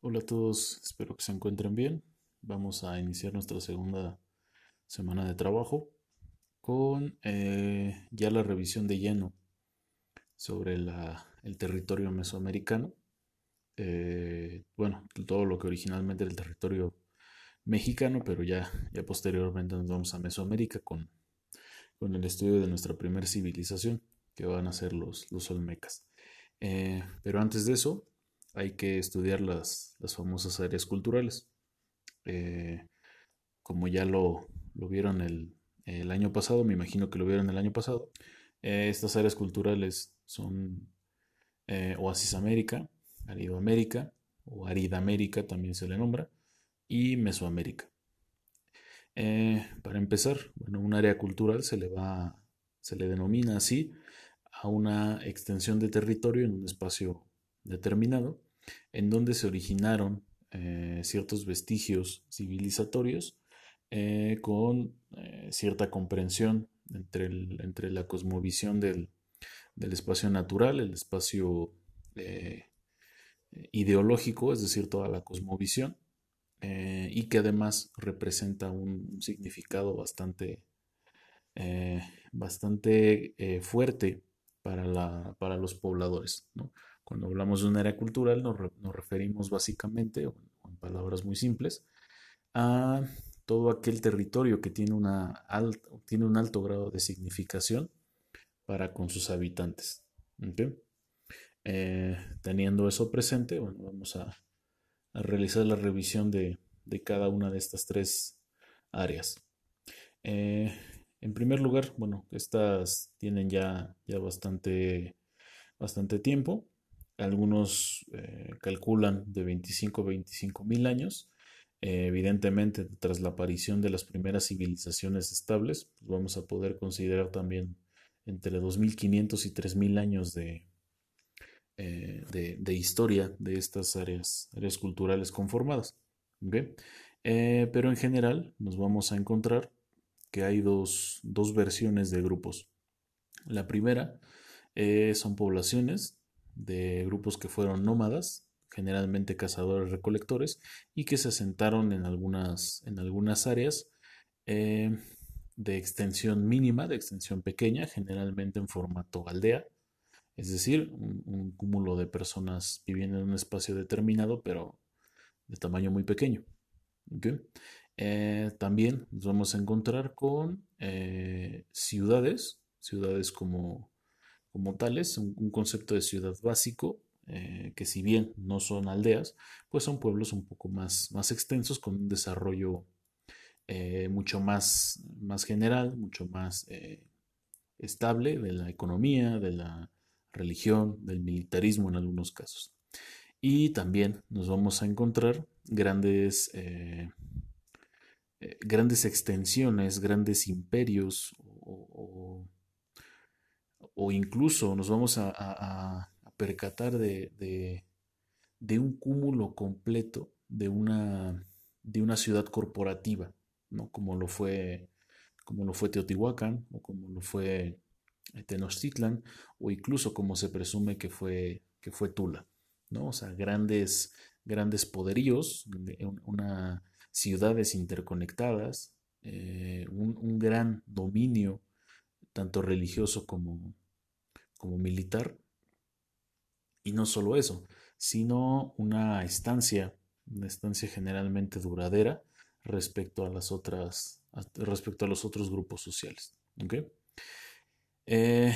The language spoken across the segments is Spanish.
Hola a todos, espero que se encuentren bien. Vamos a iniciar nuestra segunda semana de trabajo con eh, ya la revisión de lleno sobre el territorio mesoamericano. Eh, bueno, todo lo que originalmente era el territorio mexicano, pero ya, ya posteriormente nos vamos a Mesoamérica con, con el estudio de nuestra primera civilización, que van a ser los, los Olmecas. Eh, pero antes de eso, hay que estudiar las, famosas áreas culturales. Eh, como ya lo, vieron el, año pasado, me imagino que lo vieron el año pasado, eh, estas áreas culturales son eh, Oasis América, Aridoamérica, o Aridamérica también se le nombra, y Mesoamérica. para empezar, bueno, un área cultural se le va, se le denomina así a una extensión de territorio en un espacio determinado, en donde se originaron eh, ciertos vestigios civilizatorios eh, con eh, cierta comprensión entre, entre, la cosmovisión del, espacio natural, el espacio ideológico, es decir, toda la cosmovisión, y que además representa un, significado bastante, bastante fuerte para, para los pobladores. Cuando hablamos de un área cultural nos, referimos básicamente, o en palabras muy simples, a todo aquel territorio que tiene, una tiene un alto grado de significación para con sus habitantes. Eh, teniendo eso presente, bueno, vamos a, realizar la revisión de, cada una de estas tres áreas. Eh, en primer lugar, bueno, estas tienen ya, ya bastante, bastante tiempo. Algunos eh, calculan de 25 a 25 mil años. Eh, evidentemente, tras la aparición de las primeras civilizaciones estables, pues vamos a poder considerar también entre 2.500 y 3.000 años de, eh, de, historia de estas áreas, áreas culturales conformadas. pero en general nos vamos a encontrar que hay dos, dos versiones de grupos. La primera son poblaciones de grupos que fueron nómadas, generalmente cazadores recolectores, y que se asentaron en algunas, en algunas áreas eh, de extensión mínima, de extensión pequeña, generalmente en formato aldea, es decir, un, cúmulo de personas viviendo en un espacio determinado, pero de tamaño muy pequeño. Eh, también nos vamos a encontrar con eh, ciudades, ciudades como como tales, un, concepto de ciudad básico, eh, que si bien no son aldeas, pues son pueblos un poco más, más extensos, con un desarrollo eh, mucho más, más general, mucho más eh, estable de la economía, de la religión, del militarismo en algunos casos. Y también nos vamos a encontrar grandes, grandes extensiones, grandes imperios o o incluso nos vamos a, percatar de, un cúmulo completo de una, de una ciudad corporativa, ¿no? como, lo fue, como lo fue Teotihuacán o como lo fue Tenochtitlan o incluso como se presume que fue, que fue Tula. ¿no? O sea, grandes, grandes poderíos, una, ciudades interconectadas, eh, un, un, gran dominio tanto religioso como, como militar. Y no solo eso, sino una estancia, una estancia generalmente duradera respecto a las otras, respecto a los otros grupos sociales. Eh,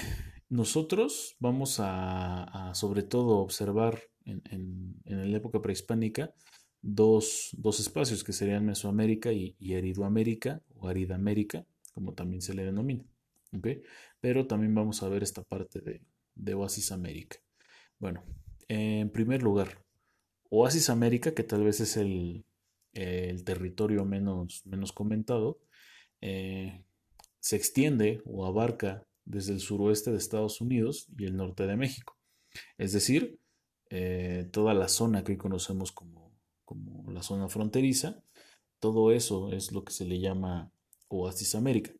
nosotros vamos a, sobre todo observar en, la época prehispánica dos, espacios que serían Mesoamérica y, y Aridoamérica o Aridamérica, como también se le denomina. Pero también vamos a ver esta parte de, Oasis América. Bueno, en primer lugar, Oasis América, que tal vez es el, territorio menos, menos comentado, eh, se extiende o abarca desde el suroeste de Estados Unidos y el norte de México. Es decir, eh, toda la zona que hoy conocemos como, como la zona fronteriza, todo eso es lo que se le llama Oasis América.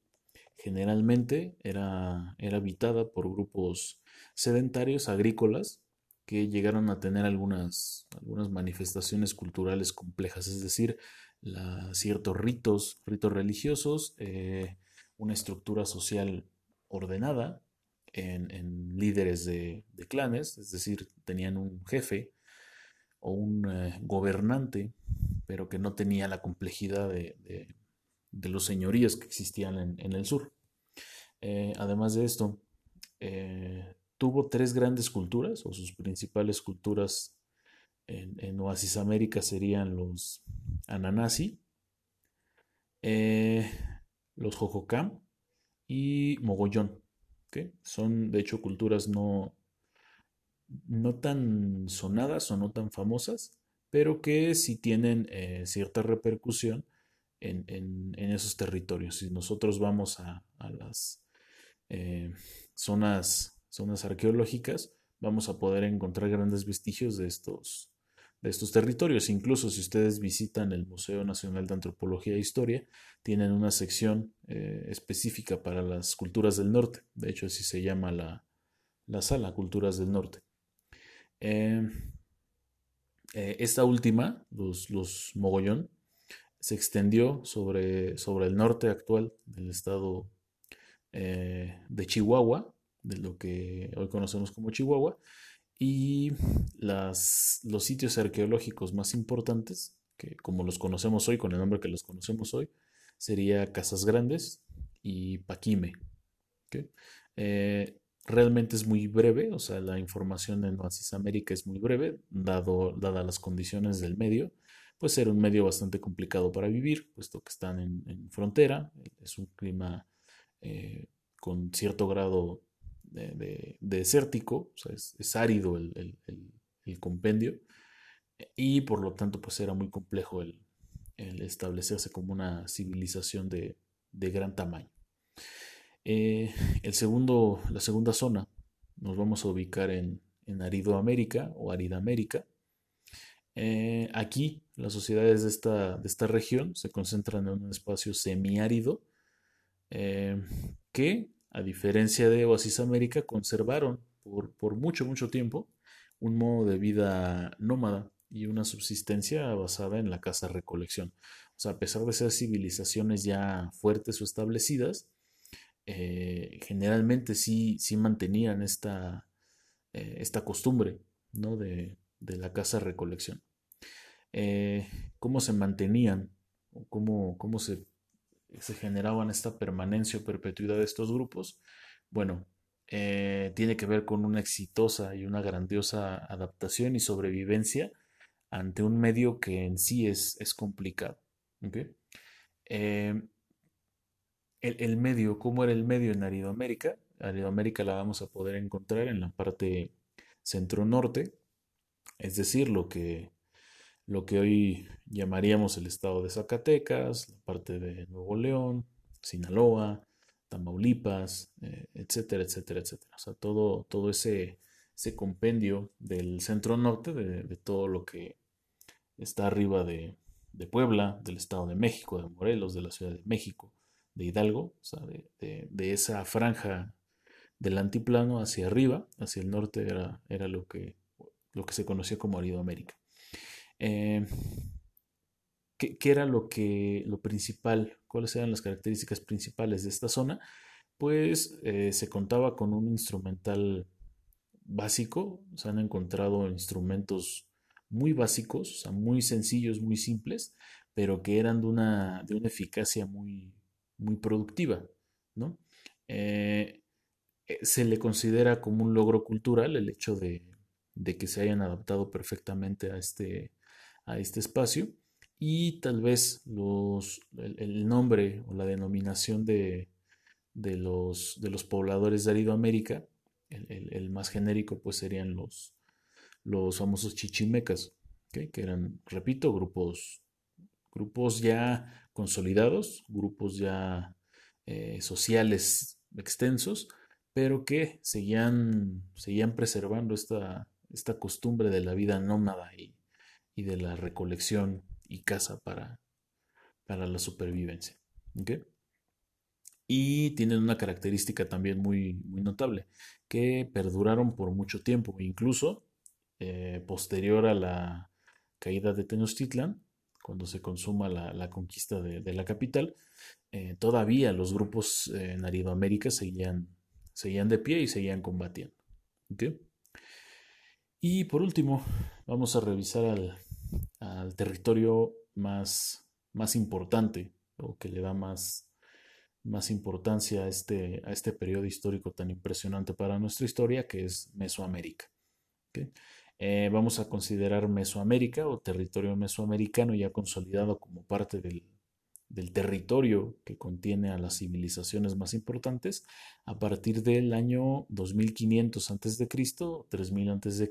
Generalmente era, era habitada por grupos sedentarios agrícolas que llegaron a tener algunas, algunas manifestaciones culturales complejas, es decir, ciertos ritos, ritos religiosos, eh, una estructura social ordenada en, líderes de, clanes, es decir, tenían un jefe o un eh, gobernante, pero que no tenía la complejidad de, los señoríos que existían en, el sur. Eh, además de esto, tuvo tres grandes culturas, o sus principales culturas en, Oasis América serían los Ananasi, eh, los Jojocam y Mogollón. que Son de hecho culturas no, no tan sonadas o no tan famosas, pero que sí tienen eh, cierta repercusión en, esos territorios. Si nosotros vamos a, las eh, zonas zonas arqueológicas, vamos a poder encontrar grandes vestigios de estos, de estos territorios. Incluso si ustedes visitan el Museo Nacional de Antropología e Historia, tienen una sección eh, específica para las culturas del norte. De hecho, así se llama la, sala, Culturas del Norte. Eh, esta última, los, los, Mogollón, se extendió sobre, sobre el norte actual del estado de Chihuahua de lo que hoy conocemos como Chihuahua, y las, los sitios arqueológicos más importantes, que como los conocemos hoy, con el nombre que los conocemos hoy, sería Casas Grandes y Paquime. Eh, realmente es muy breve, o sea, la información en Oasis América es muy breve, dado, dadas las condiciones del medio, pues era un medio bastante complicado para vivir, puesto que están en, frontera, es un clima eh, con cierto grado de, desértico, es, árido el, compendio y por lo tanto pues era muy complejo el, establecerse como una civilización de, gran tamaño. Eh, el segundo, la segunda zona nos vamos a ubicar en, en Aridoamérica o Aridamérica. Eh, aquí las sociedades de esta, de esta, región se concentran en un espacio semiárido eh, que a diferencia de Oasis América, conservaron por, mucho, mucho tiempo un modo de vida nómada y una subsistencia basada en la caza-recolección. O sea, a pesar de ser civilizaciones ya fuertes o establecidas, eh, generalmente sí, sí mantenían esta, esta costumbre ¿no? de, la caza-recolección. Eh, ¿Cómo se mantenían? ¿Cómo, cómo se se generaban esta permanencia o perpetuidad de estos grupos, bueno, eh, tiene que ver con una exitosa y una grandiosa adaptación y sobrevivencia ante un medio que en sí es, es complicado. Eh, el, medio, ¿cómo era el medio en Aridoamérica? Aridoamérica la vamos a poder encontrar en la parte centro-norte, es decir, lo que lo que hoy llamaríamos el estado de Zacatecas, la parte de Nuevo León, Sinaloa, Tamaulipas, eh, etcétera, etcétera, etcétera. O sea, todo, todo ese, ese compendio del centro norte, de, todo lo que está arriba de, Puebla, del Estado de México, de Morelos, de la Ciudad de México, de Hidalgo, o sea, de, esa franja del antiplano hacia arriba, hacia el norte, era, era lo, que, lo que se conocía como Aridoamérica. Eh, ¿qué, era lo que lo principal? ¿Cuáles eran las características principales de esta zona? Pues eh, se contaba con un instrumental básico, se han encontrado instrumentos muy básicos, o sea, muy sencillos, muy simples, pero que eran de una, de una eficacia muy, muy productiva, ¿no? Eh, se le considera como un logro cultural el hecho de, de, que se hayan adaptado perfectamente a este, a este espacio. Y tal vez los, el, nombre o la denominación de, de, los, de los pobladores de Aridoamérica, el, el, más genérico pues serían los, los famosos chichimecas, que eran, repito, grupos, grupos ya consolidados, grupos ya eh, sociales extensos, pero que seguían, seguían preservando esta, esta costumbre de la vida nómada y, y de la recolección y caza para, para la supervivencia. Y tienen una característica también muy, muy notable, que perduraron por mucho tiempo, incluso eh, posterior a la caída de Tenochtitlan, cuando se consuma la, conquista de, la capital, eh, todavía los grupos Aridoamérica seguían, seguían de pie y seguían combatiendo. Y por último, vamos a revisar al, territorio más, más importante o que le da más, más importancia a este, a este periodo histórico tan impresionante para nuestra historia, que es Mesoamérica. Eh, vamos a considerar Mesoamérica o territorio mesoamericano ya consolidado como parte del, territorio que contiene a las civilizaciones más importantes a partir del año 2500 a.C., 3000 a.C.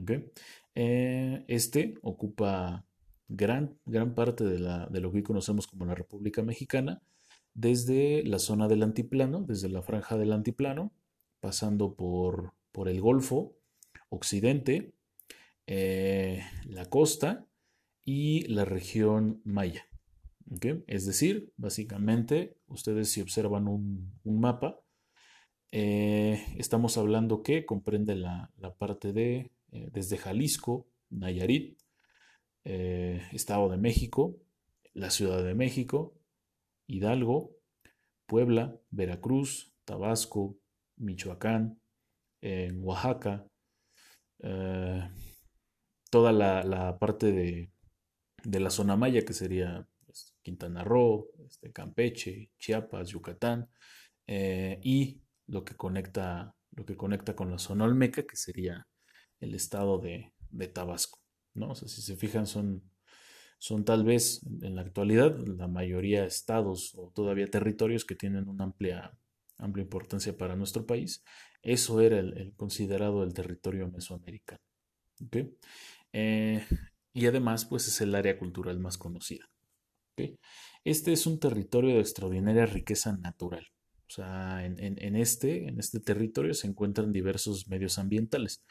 ¿okay? Eh, este ocupa gran, gran parte de lo que hoy conocemos como la República Mexicana, desde la zona del antiplano, desde la franja del antiplano, pasando por, por el Golfo, Occidente, eh, la costa y la región Maya. Es decir, básicamente, ustedes si observan un, mapa, eh, estamos hablando que comprende la, parte de eh, desde Jalisco, Nayarit, Estado de México, la Ciudad de México, Hidalgo, Puebla, Veracruz, Tabasco, Michoacán, Oaxaca, eh, toda la, parte de, la zona maya que sería Quintana Roo, este, Campeche, Chiapas, Yucatán, eh, y lo que conecta lo que conecta con la zona olmeca, que sería el estado de, Tabasco. ¿no? O sea, si se fijan, son son tal vez en la actualidad la mayoría estados o todavía territorios que tienen una amplia, amplia importancia para nuestro país. Eso era el, considerado el territorio mesoamericano. Eh, y además, pues es el área cultural más conocida. Este es un territorio de extraordinaria riqueza natural. O sea, en, este, en este territorio se encuentran diversos medios ambientales,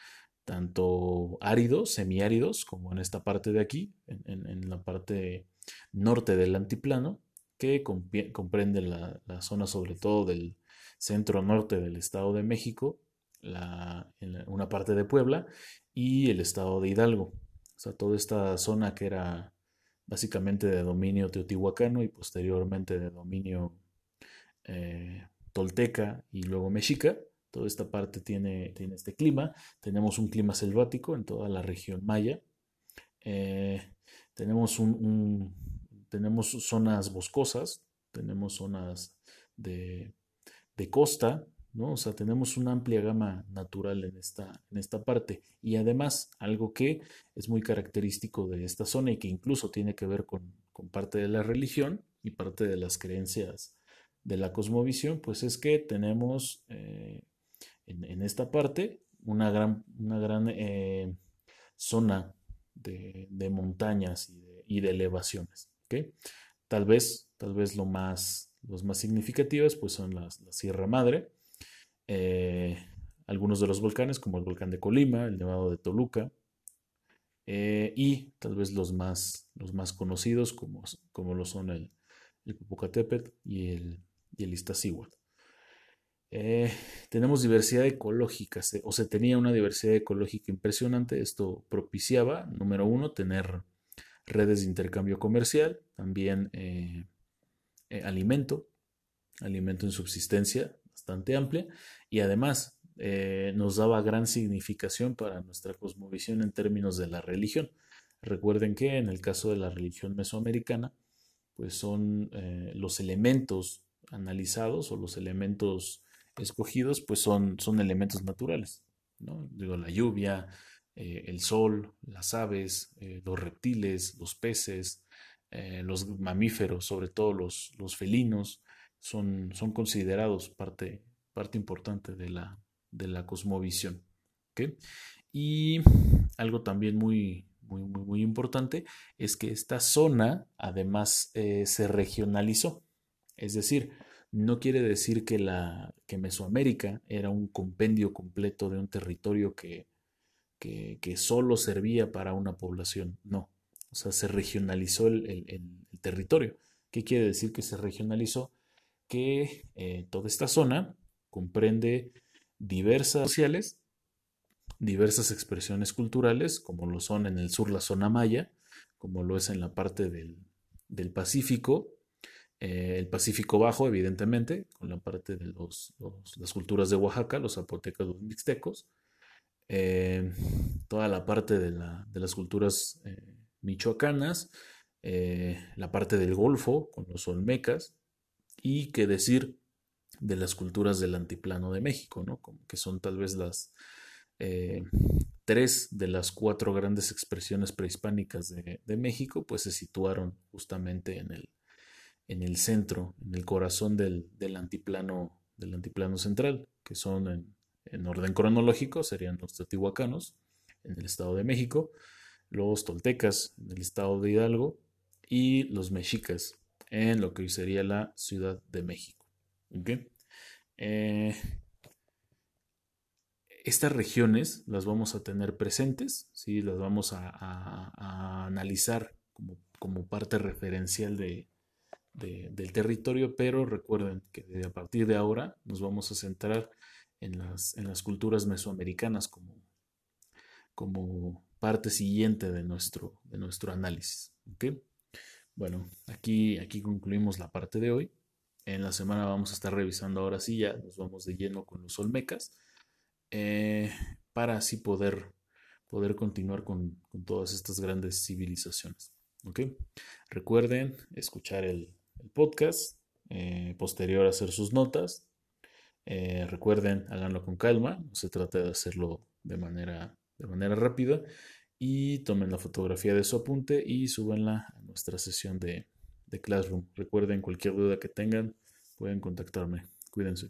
tanto áridos, semiáridos, como en esta parte de aquí, en, la parte norte del antiplano, que comprende la, zona sobre todo del centro norte del Estado de México, una parte de Puebla y el Estado de Hidalgo. O sea, toda esta zona que era básicamente de dominio teotihuacano y posteriormente de dominio eh, tolteca y luego mexica, Toda esta parte tiene, tiene este clima. Tenemos un clima selvático en toda la región maya. Eh, tenemos, un, tenemos zonas boscosas, tenemos zonas de, costa, O sea, tenemos una amplia gama natural en esta, en esta parte. Y además, algo que es muy característico de esta zona y que incluso tiene que ver con, parte de la religión y parte de las creencias de la cosmovisión, pues es que tenemos eh, en, esta parte una gran, una gran eh, zona de, montañas y de, elevaciones. Tal vez, tal vez lo más, los más significativos pues son las, la Sierra Madre, eh, algunos de los volcanes como el volcán de Colima, el Nevado de Toluca, eh, y tal vez los más, los más conocidos como, como lo son el, el Popocatépetl y el, y el Iztaccíhuatl. Eh, tenemos diversidad ecológica, o se tenía una diversidad ecológica impresionante. Esto propiciaba, número uno, tener redes de intercambio comercial, también alimento, alimento en subsistencia bastante amplia, y además nos daba gran significación para nuestra cosmovisión en términos de la religión. Recuerden que en el caso de la religión mesoamericana, pues son los elementos analizados o los elementos escogidos, pues son, son elementos naturales, ¿no? Digo, la lluvia, eh, el sol, las aves, eh, los reptiles, los peces, eh, los mamíferos, sobre todo los, los felinos, son, son considerados parte, parte importante de la, de la cosmovisión. Y algo también muy, muy, muy, importante es que esta zona además se regionalizó. Es decir, no quiere decir que, la, que Mesoamérica era un compendio completo de un territorio que, que, solo servía para una población. No, o sea, se regionalizó el, territorio. ¿Qué quiere decir que se regionalizó? Que eh, toda esta zona comprende diversas sociales diversas expresiones culturales, como lo son en el sur la zona maya, como lo es en la parte del, Pacífico, eh, el Pacífico Bajo, evidentemente, con la parte de los, las culturas de Oaxaca, los zapotecas, los mixtecos, eh, toda la parte de, las culturas michoacanas, la parte del Golfo, con los olmecas, y qué decir de las culturas del antiplano de México, ¿no? Que son tal vez las tres de las cuatro grandes expresiones prehispánicas de, México, pues se situaron justamente en el, en el centro, en el corazón del, antiplano, del antiplano central, que son en, orden cronológico, serían los teotihuacanos en el Estado de México, los toltecas en el Estado de Hidalgo y los mexicas en lo que hoy sería la Ciudad de México. Eh, estas regiones las vamos a tener presentes, ¿sí? las vamos a, analizar como, parte referencial de, del territorio, pero recuerden que a partir de ahora nos vamos a centrar en las, en las culturas mesoamericanas como, como parte siguiente de nuestro, de nuestro análisis. Bueno, aquí, aquí concluimos la parte de hoy. En la semana vamos a estar revisando ahora sí, ya nos vamos de lleno con los Olmecas. Eh, para así poder, poder continuar con, todas estas grandes civilizaciones. Recuerden escuchar el, podcast, eh, posterior hacer sus notas. Eh, recuerden, háganlo con calma, no se trata de hacerlo de manera, de manera rápida. Y tomen la fotografía de su apunte y súbanla a nuestra sesión de, de Classroom. Recuerden, cualquier duda que tengan, pueden contactarme. Cuídense.